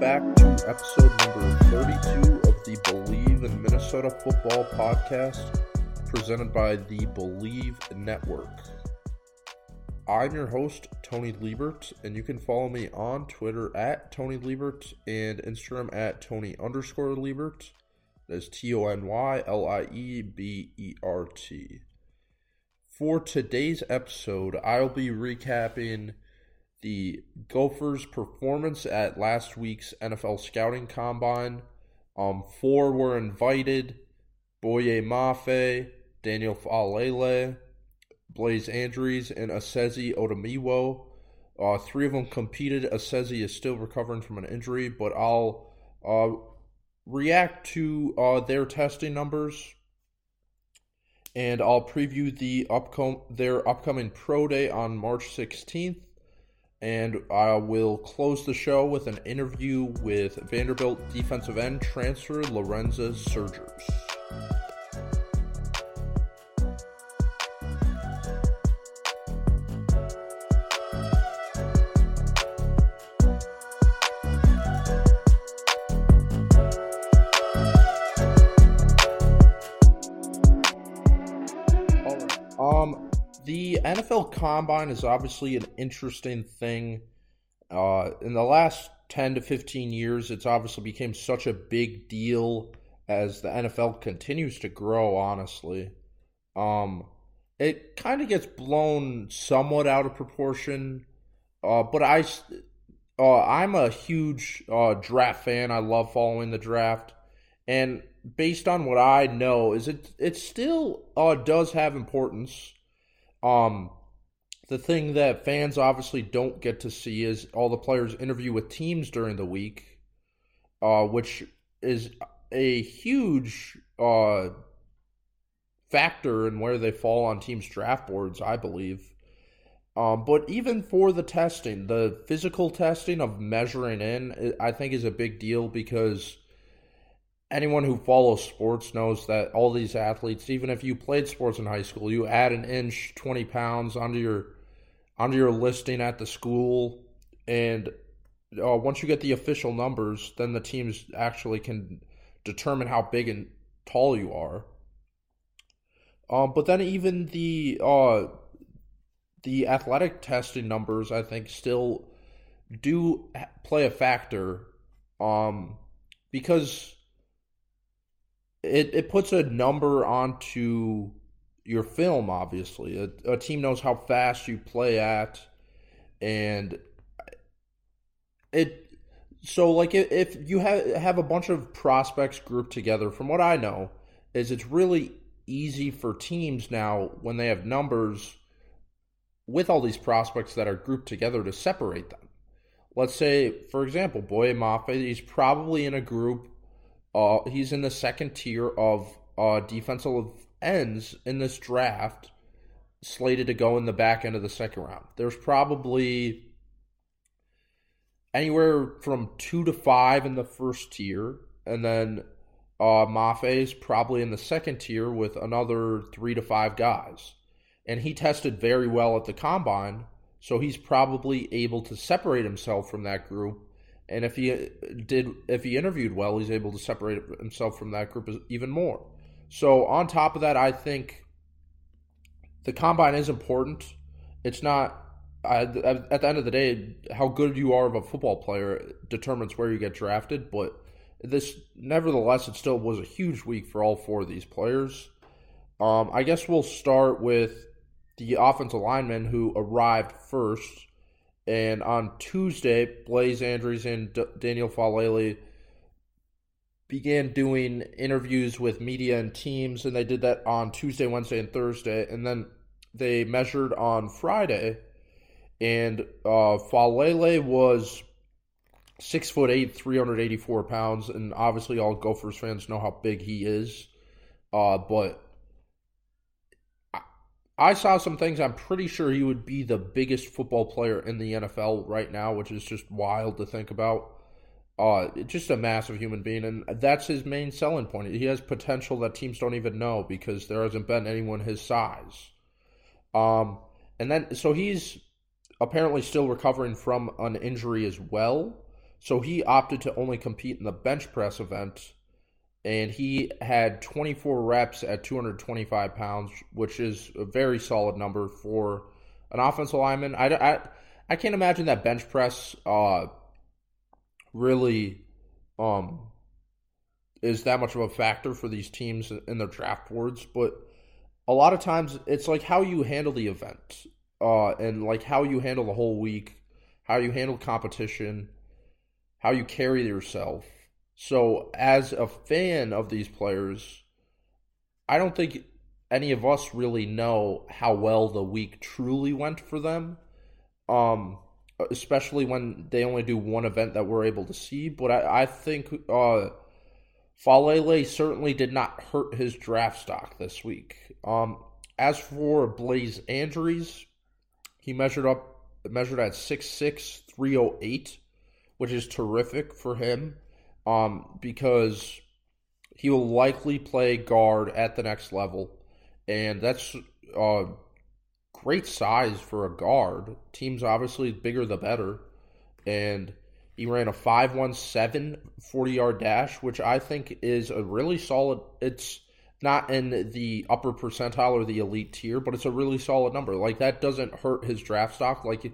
back to episode number 32 of the Believe in Minnesota Football podcast, presented by the Believe Network. I'm your host, Tony Liebert, and you can follow me on Twitter at Tony Liebert and Instagram at Tony underscore Liebert. That's T O N Y L I E B E R T. For today's episode, I'll be recapping the Gophers' performance at last week's NFL Scouting Combine. Um, four were invited: Boye Mafe, Daniel Faalele, Blaise Andries, and Esezi Otomewo. Uh, three of them competed. Esezi is still recovering from an injury, but I'll uh, react to uh, their testing numbers, and I'll preview the upcom- their upcoming pro day on March 16th and I will close the show with an interview with Vanderbilt defensive end transfer Lorenza Surgers. Combine is obviously an interesting thing. Uh, in the last 10 to 15 years, it's obviously became such a big deal as the NFL continues to grow, honestly. Um, it kind of gets blown somewhat out of proportion, uh, but I, uh, I'm a huge uh, draft fan. I love following the draft, and based on what I know, is it it still uh, does have importance. Um, the thing that fans obviously don't get to see is all the players interview with teams during the week, uh, which is a huge uh, factor in where they fall on teams' draft boards, I believe. Um, but even for the testing, the physical testing of measuring in, I think is a big deal because anyone who follows sports knows that all these athletes, even if you played sports in high school, you add an inch, twenty pounds onto your onto your listing at the school, and uh, once you get the official numbers, then the teams actually can determine how big and tall you are. Um, but then even the uh, the athletic testing numbers, I think, still do play a factor. Um, because it, it puts a number onto your film, obviously. A, a team knows how fast you play at, and it. So, like, if you have have a bunch of prospects grouped together, from what I know, is it's really easy for teams now when they have numbers with all these prospects that are grouped together to separate them. Let's say, for example, Boye Mafe, he's probably in a group uh, he's in the second tier of uh, defensive ends in this draft slated to go in the back end of the second round. There's probably anywhere from two to five in the first tier, and then uh, Mafe's probably in the second tier with another three to five guys. And he tested very well at the combine, so he's probably able to separate himself from that group. And if he did, if he interviewed well, he's able to separate himself from that group even more. So on top of that, I think the combine is important. It's not I, at the end of the day, how good you are of a football player determines where you get drafted. But this, nevertheless, it still was a huge week for all four of these players. Um, I guess we'll start with the offensive linemen who arrived first. And on Tuesday, Blaise Andries and D- Daniel Faalele began doing interviews with media and teams, and they did that on Tuesday, Wednesday, and Thursday. And then they measured on Friday and uh, Faalele was six foot eight, three hundred eighty four pounds, and obviously all Gophers fans know how big he is. Uh, but I, I saw some things. I'm pretty sure he would be the biggest football player in the NFL right now, which is just wild to think about. Uh, just a massive human being, and that's his main selling point. He has potential that teams don't even know because there hasn't been anyone his size. Um, and then so he's apparently still recovering from an injury as well. So he opted to only compete in the bench press event. And he had 24 reps at 225 pounds, which is a very solid number for an offensive lineman. I, I, I can't imagine that bench press uh, really um, is that much of a factor for these teams in their draft boards. But a lot of times it's like how you handle the event uh, and like how you handle the whole week, how you handle competition, how you carry yourself. So, as a fan of these players, I don't think any of us really know how well the week truly went for them. Um, especially when they only do one event that we're able to see. But I, I think uh, Faalele certainly did not hurt his draft stock this week. Um, as for Blaise Andries, he measured up measured at 6'6", 308, which is terrific for him um, because he will likely play guard at the next level. And that's uh, great size for a guard. Teams obviously bigger the better. And he ran a 517 40 yard dash, which I think is a really solid. It's not in the upper percentile or the elite tier, but it's a really solid number. Like that doesn't hurt his draft stock. Like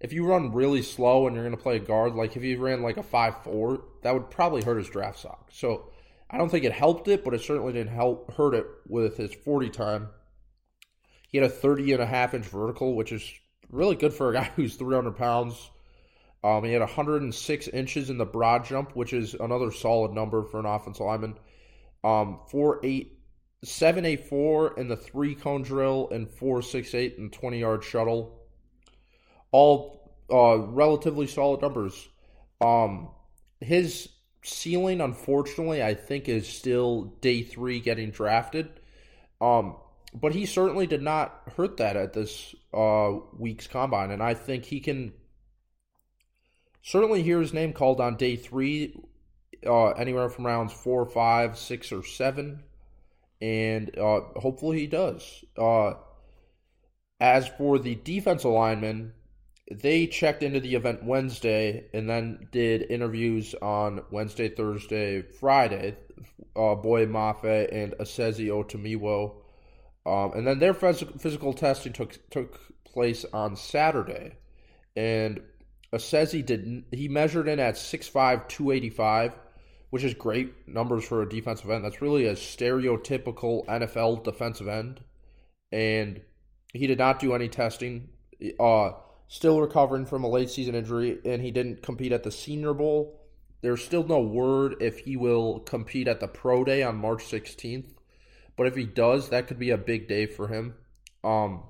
if you run really slow and you're going to play a guard, like if you ran like a five four, that would probably hurt his draft stock. So I don't think it helped it, but it certainly didn't help hurt it with his 40 time. He had a 30 and a half inch vertical, which is really good for a guy who's 300 pounds. Um, he had 106 inches in the broad jump, which is another solid number for an offensive lineman. Um, four eight seven eight four in the three cone drill and four six eight in twenty yard shuttle. All uh, relatively solid numbers. Um, his ceiling, unfortunately, I think is still day three getting drafted. Um, but he certainly did not hurt that at this uh, week's combine, and I think he can certainly hear his name called on day three, uh, anywhere from rounds four, five, six, or seven and uh, hopefully he does. Uh, as for the defensive linemen, they checked into the event Wednesday and then did interviews on Wednesday, Thursday, Friday. Uh, Boye Mafe and Esezi Otomewo. Um, and then their phys- physical testing took took place on Saturday. And Esezi did he measured in at 6'5", 285 which is great numbers for a defensive end. That's really a stereotypical NFL defensive end. And he did not do any testing. Uh, still recovering from a late season injury, and he didn't compete at the Senior Bowl. There's still no word if he will compete at the Pro Day on March 16th. But if he does, that could be a big day for him. Um,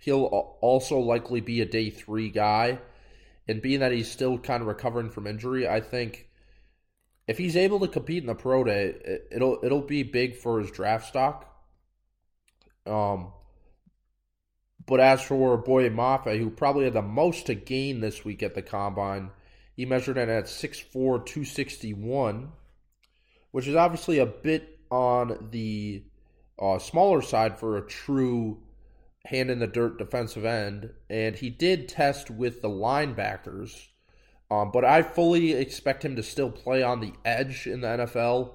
he'll also likely be a day three guy. And being that he's still kind of recovering from injury, I think if he's able to compete in the pro day, it'll it'll be big for his draft stock. Um, But as for Boye Mafe, who probably had the most to gain this week at the combine, he measured in at 6'4, 261, which is obviously a bit on the uh, smaller side for a true hand in the dirt defensive end. And he did test with the linebackers, um, but I fully expect him to still play on the edge in the NFL.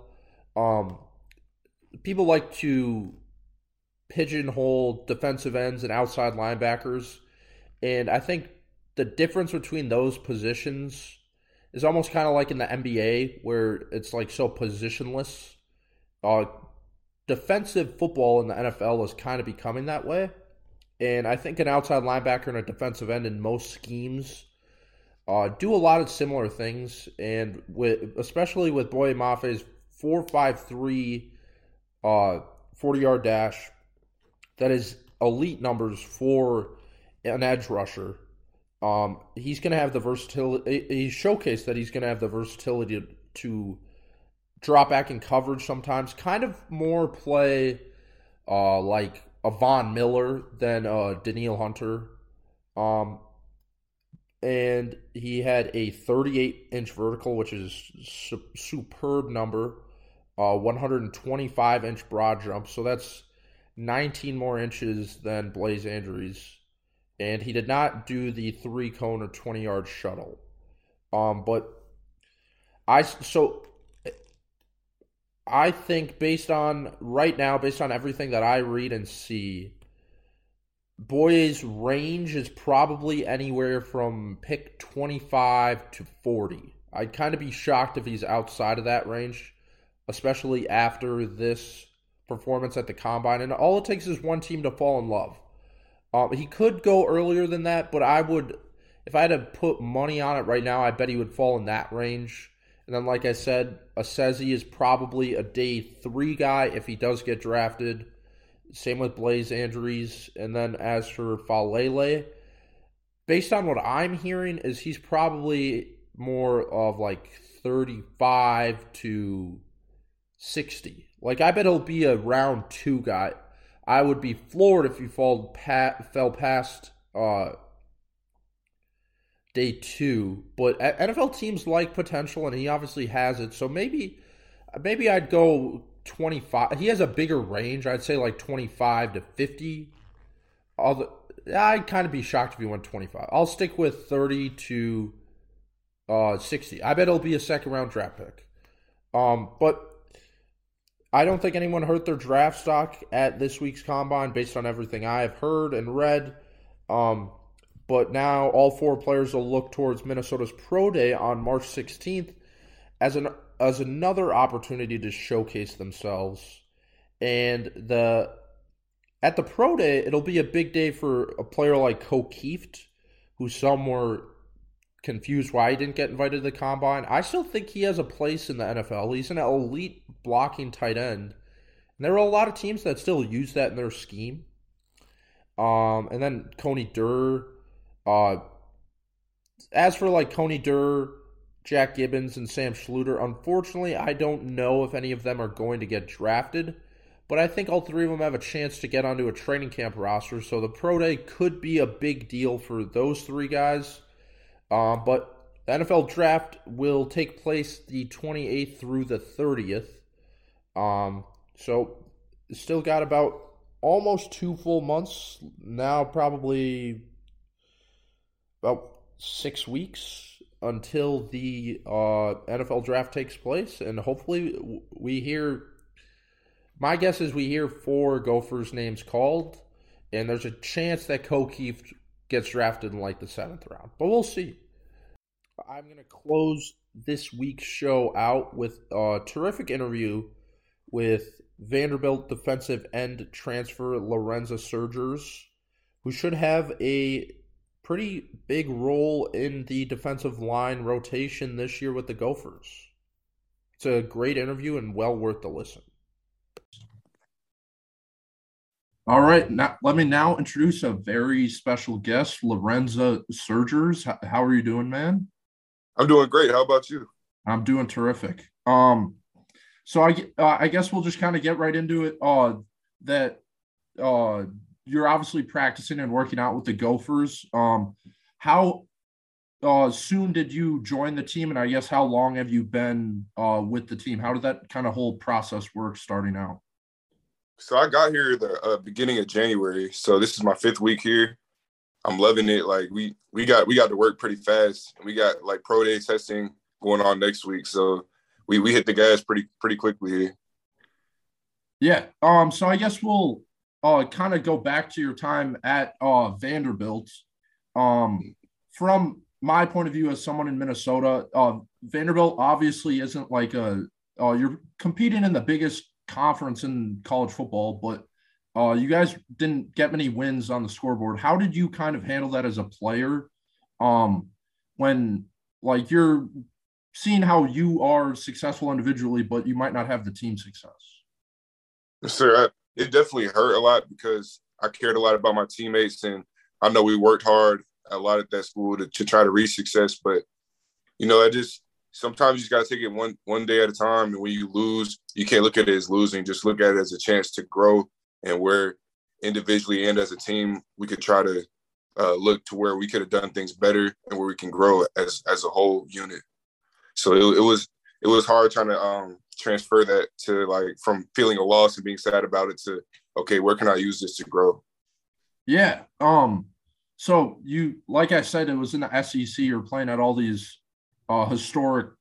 Um, people like to pigeonhole defensive ends and outside linebackers. And I think the difference between those positions is almost kind of like in the NBA where it's like so positionless. Uh, defensive football in the NFL is kind of becoming that way. And I think an outside linebacker and a defensive end in most schemes uh, do a lot of similar things. And with especially with Boye Mafe's 4.53 uh, 40 yard dash, that is elite numbers for an edge rusher. Um, he's going to have the versatility. He showcased that he's going to have the versatility to, to, drop back in coverage sometimes. Kind of more play uh, like a Von Miller than uh, Danielle Hunter. Um, and he had a 38 inch vertical, which is su- superb number. Uh, 125 inch broad jump, so that's 19 more inches than Blaise Andries, and he did not do the three cone or 20 yard shuttle. Um, but I so I think based on right now, based on everything that I read and see, Boye's range is probably anywhere from pick 25 to 40. I'd kind of be shocked if he's outside of that range, especially after this performance at the combine, and all it takes is one team to fall in love. Um, he could go earlier than that, but I would, if I had to put money on it right now, I bet he would fall in that range. And then, like I said, Esezi is probably a day three guy if he does get drafted. Same with Blaise Andries. And then as for Faalele, based on what I'm hearing, is he's probably more of like 35 to 60. Like I bet he'll be a round two guy. I would be floored if he fall pat, fell past uh, day two. But NFL teams like potential, and he obviously has it. So maybe, maybe I'd go twenty five. He has a bigger range. I'd say like twenty five to fifty. Although I'd kind of be shocked if he went twenty five. I'll stick with thirty to uh, sixty. I bet it'll be a second round draft pick. Um, but I don't think anyone hurt their draft stock at this week's combine based on everything I have heard and read. Um, but now all four players will look towards Minnesota's Pro Day on March 16th as an as another opportunity to showcase themselves. And the at the Pro Day, it'll be a big day for a player like Ko Kieft, who some were confused why he didn't get invited to the combine. I still think he has a place in the NFL. He's an elite blocking tight end. And there are a lot of teams that still use that in their scheme. Um, and then Coney Durr. Uh, as for like Coney Durr, Jack Gibbens, and Sam Schlueter, unfortunately, I don't know if any of them are going to get drafted. But I think all three of them have a chance to get onto a training camp roster. So the pro day could be a big deal for those three guys. Um, but the NFL draft will take place the 28th through the 30th. Um, so still got about almost two full months now, probably about six weeks until the uh, NFL draft takes place, and hopefully we hear. My guess is we hear four Gophers names called, and there's a chance that Ko Kieft gets drafted in like the seventh round, but we'll see. I'm going to close this week's show out with a terrific interview with Vanderbilt defensive end transfer Lorenza Surgers, who should have a pretty big role in the defensive line rotation this year with the Gophers. It's a great interview and well worth the listen. All right, now let me now introduce a very special guest, Lorenza Surgers. How are you doing, man? I'm doing great. How about you? I'm doing terrific. Um, so I uh, I guess we'll just kind of get right into it. Uh, that uh, you're obviously practicing and working out with the Gophers. Um, how uh, soon did you join the team, and I guess how long have you been uh, with the team? How did that kind of whole process work starting out? So I got here the uh, beginning of January. So this is my fifth week here. I'm loving it. Like we we got we got to work pretty fast. We got like pro day testing going on next week. So we we hit the gas pretty pretty quickly here. Yeah. Um. So I guess we'll uh kind of go back to your time at uh Vanderbilt. Um, from my point of view as someone in Minnesota, uh, Vanderbilt obviously isn't like a uh, you're competing in the biggest conference in college football, but uh, you guys didn't get many wins on the scoreboard. How did you kind of handle that as a player? Um, when like you're seeing how you are successful individually, but you might not have the team success. Sir, it definitely hurt a lot because I cared a lot about my teammates, and I know we worked hard a lot at that school to, to try to reach success. But you know, I just sometimes you just got to take it one one day at a time. And when you lose, you can't look at it as losing. Just look at it as a chance to grow and where individually and as a team we could try to uh, look to where we could have done things better and where we can grow as as a whole unit. So it, it was it was hard trying to um, transfer that to like from feeling a loss and being sad about it to okay, where can I use this to grow? Yeah. Um. So you, like I said, it was in the SEC. You're playing at all these uh, historic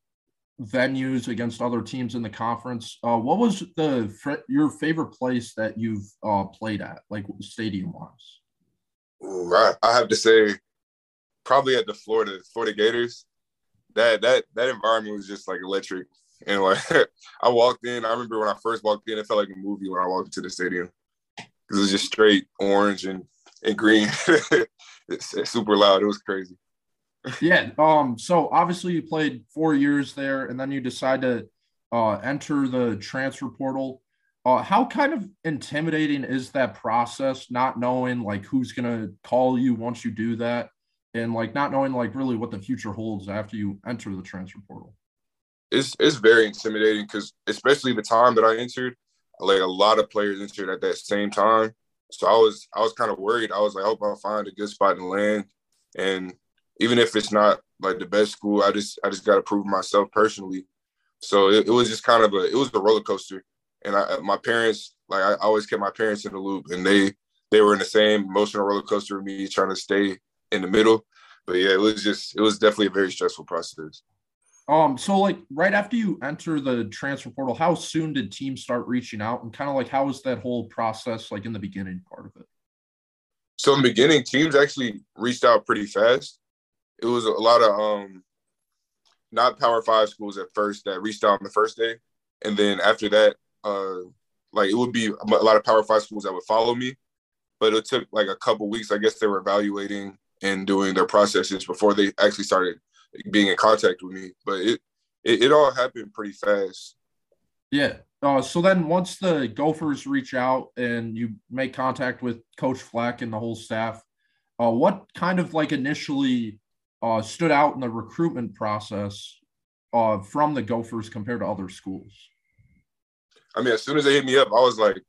venues against other teams in the conference. Uh, what was the your favorite place that you've uh, played at, like stadium wise? Right, I have to say, probably at the Florida Florida Gators. That that that environment was just like electric. And like I walked in, I remember when I first walked in, it felt like a movie when I walked into the stadium. Because it was just straight orange and and green. it's, it's super loud. It was crazy. yeah. Um. So obviously you played four years there, and then you decide to uh, enter the transfer portal. Uh, how kind of intimidating is that process? Not knowing like who's gonna call you once you do that, and like not knowing like really what the future holds after you enter the transfer portal. It's it's very intimidating because especially the time that I entered, like a lot of players entered at that same time. So I was I was kind of worried. I was like, I hope I find a good spot and land. And even if it's not like the best school, I just I just got to prove myself personally. So it, it, was just kind of a it was a roller coaster. And I, uh, my parents like I always kept my parents in the loop, and they they were in the same emotional roller coaster with me, trying to stay in the middle. But yeah, it was just it was definitely a very stressful process. Um, so like right after you enter the transfer portal, how soon did teams start reaching out and kind of like how was that whole process like in the beginning part of it? So in the beginning, teams actually reached out pretty fast. It was a lot of um not power five schools at first that reached out on the first day. And then after that, uh like it would be a lot of power five schools that would follow me. But it took like a couple weeks. I guess they were evaluating and doing their processes before they actually started being in contact with me. But it it, it all happened pretty fast. Yeah. Uh, so then once the Gophers reach out and you make contact with Coach Fleck and the whole staff, uh, what kind of like initially uh, stood out in the recruitment process uh, from the Gophers compared to other schools? I mean, as soon as they hit me up, I was like,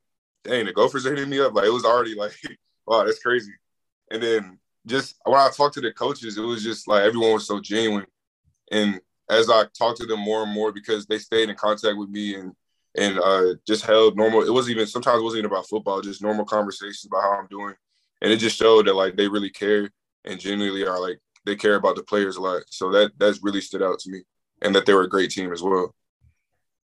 dang, the Gophers are hitting me up. Like it was already like, wow, that's crazy. And then just when I talked to the coaches, it was just like everyone was so genuine. And as I talked to them more and more, because they stayed in contact with me and and uh, just held normal. It wasn't even sometimes it wasn't even about football, just normal conversations about how I'm doing, and it just showed that like they really care and genuinely are like they care about the players a lot. So that that's really stood out to me, and that they were a great team as well.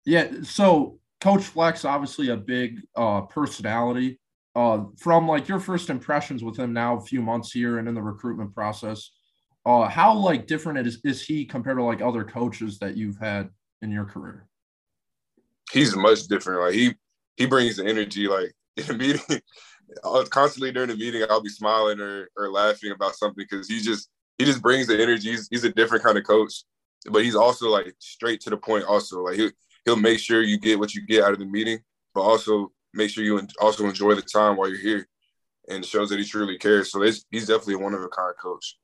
Yeah. So Coach Fleck's, obviously a big uh, personality uh, from like your first impressions with him now a few months here and in the recruitment process uh, how like different is, is he compared to like other coaches that you've had in your career? He's much different. Like he he brings the energy like in a meeting. Constantly during the meeting i'll be smiling or, or laughing about something because he just he just brings the energy. He's, he's a different kind of coach but he's also like straight to the point also. Like he, he'll make sure you get what you get out of the meeting but also make sure you also enjoy the time while you're here and shows that he truly cares. So he's definitely a one of a kind coach.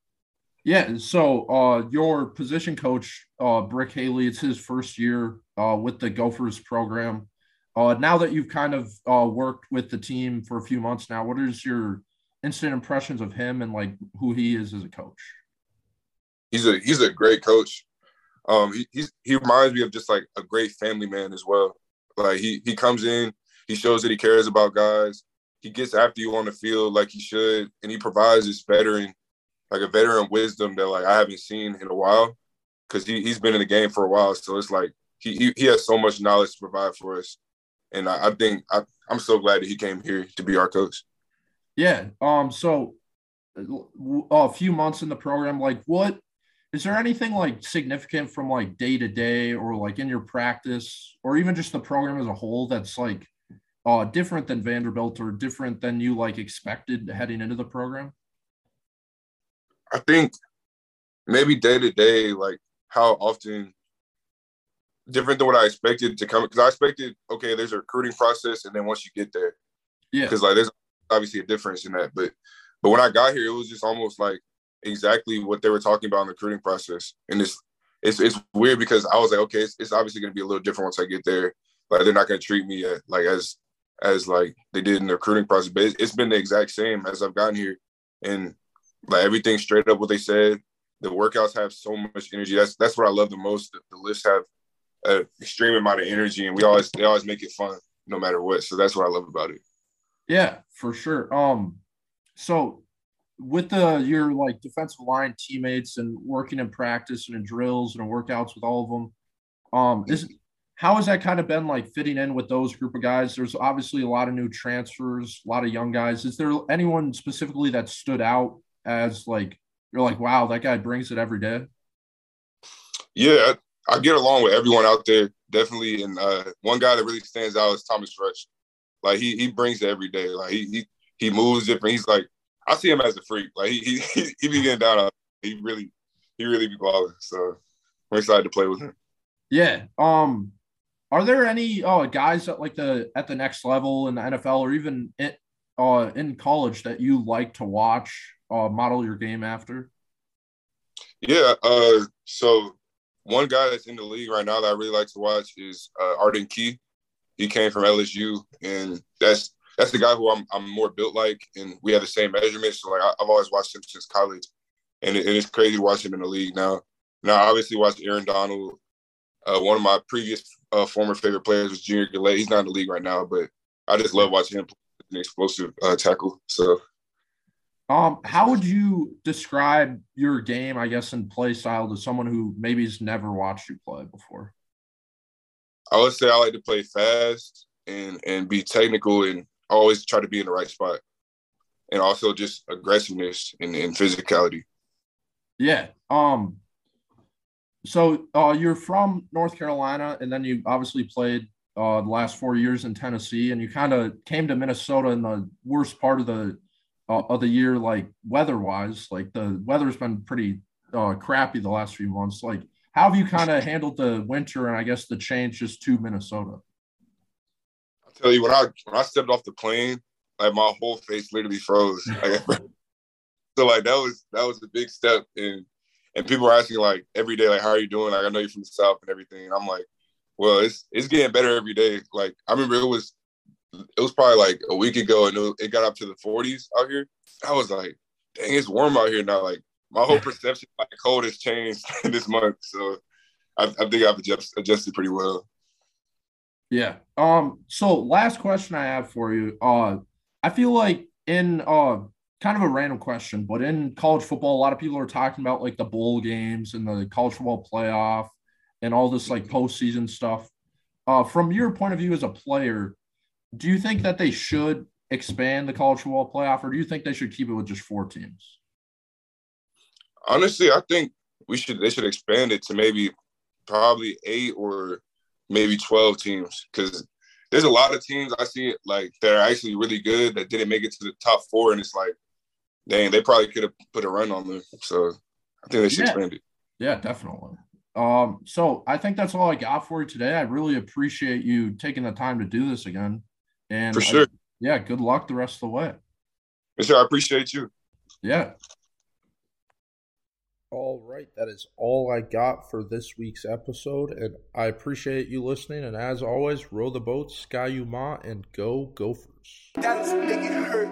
Yeah. So uh, your position coach, uh, Brick Haley, it's his first year uh, with the Gophers program. Uh, now that you've kind of uh, worked with the team for a few months now, what is your instant impressions of him and like who he is as a coach? He's a he's a great coach. Um, he he's, he reminds me of just like a great family man as well. Like he he comes in, he shows that he cares about guys. He gets after you on the field like he should, and he provides this veteran, like a veteran wisdom that like I haven't seen in a while, because he he's been in the game for a while. So it's like he he, he has so much knowledge to provide for us, and I, I think I, I'm so glad that he came here to be our coach. Yeah. Um. So a few months in the program, like what is there anything like significant from like day to day or like in your practice or even just the program as a whole that's like uh different than Vanderbilt or different than you like expected heading into the program? I think maybe day to day, like how often different than what I expected to come because I expected okay, there's a recruiting process, and then once you get there, yeah, because like there's obviously a difference in that, but but when I got here, it was just almost like exactly what they were talking about in the recruiting process, and it's it's it's weird because I was like, okay, it's, it's obviously going to be a little different once I get there. Like they're not going to treat me at, like as as like they did in the recruiting process, but it's, been the exact same as I've gotten here, and like everything straight up what they said. The workouts have so much energy. That's that's what I love the most. The, the lifts have an extreme amount of energy, and we always they always make it fun no matter what. So that's what I love about it. Yeah, for sure. Um, so with the your like defensive line teammates and working in practice and in drills and in workouts with all of them, um, is how has that kind of been like fitting in with those group of guys? There's obviously a lot of new transfers, a lot of young guys. Is there anyone specifically that stood out as like you're like, wow, that guy brings it every day? Yeah, I get along with everyone out there, definitely. And uh, one guy that really stands out is Thomas Rush. Like he he brings it every day. Like he he he moves different. He's like I see him as a freak. Like he he he be getting down. He really he really be balling. So I'm excited to play with him. Yeah. Um. Are there any uh, guys at like the at the next level in the NFL or even in, uh, in college that you like to watch uh, model your game after? Yeah. Uh. So one guy that's in the league right now that I really like to watch is uh, Arden Key. He came from LSU, and that's that's the guy who I'm I'm more built like, and we have the same measurements. So like I, have always watched him since college, and, it, and, it's crazy watching him in the league now. Now I obviously watch Aaron Donald. Uh, one of my previous uh, former favorite players was Junior Galette. He's not in the league right now, but I just love watching him play an explosive uh, tackle. So um, how would you describe your game, I guess, and play style to someone who maybe has never watched you play before? I would say I like to play fast and and be technical and always try to be in the right spot. And also just aggressiveness and, and physicality. Yeah. Um so uh you're from North Carolina and then you obviously played uh the last four years in Tennessee and you kind of came to Minnesota in the worst part of the uh, of the year, like weather wise. Like the weather's been pretty uh, crappy the last few months. Like, how have you kind of handled the winter and I guess the change just to Minnesota? I'll tell you when I when I stepped off the plane, like my whole face literally froze. So like that was that was a big step and and people are asking like every day like how are you doing like I know you're from the south and everything and I'm like well it's it's getting better every day like I remember it was it was probably like a week ago and it, got up to the 40s out here. I was like, dang, it's warm out here now. Like my whole perception like cold has changed this month. So I, I think I've adjust, adjusted pretty well. Yeah. Um, so last question I have for you. Uh I feel like in uh kind of a random question, but in college football, a lot of people are talking about like the bowl games and the college football playoff and all this like postseason stuff. Uh, from your point of view as a player, do you think that they should expand the college football playoff, or do you think they should keep it with just four teams? Honestly, I think we should they should expand it to maybe probably eight or maybe twelve teams because there's a lot of teams I see it like that are actually really good that didn't make it to the top four, and it's like, dang, they probably could have put a run on them. So I think they should yeah. expand it. Yeah, definitely. Um, so I think that's all I got for you today. I really appreciate you taking the time to do this again. And for sure. I, yeah, good luck the rest of the way. For sure. I appreciate you. Yeah. All right, that is all I got for this week's episode, and I appreciate you listening. And as always, row the boat, Ski-U-Mah, and go Gophers. That's making it hurt.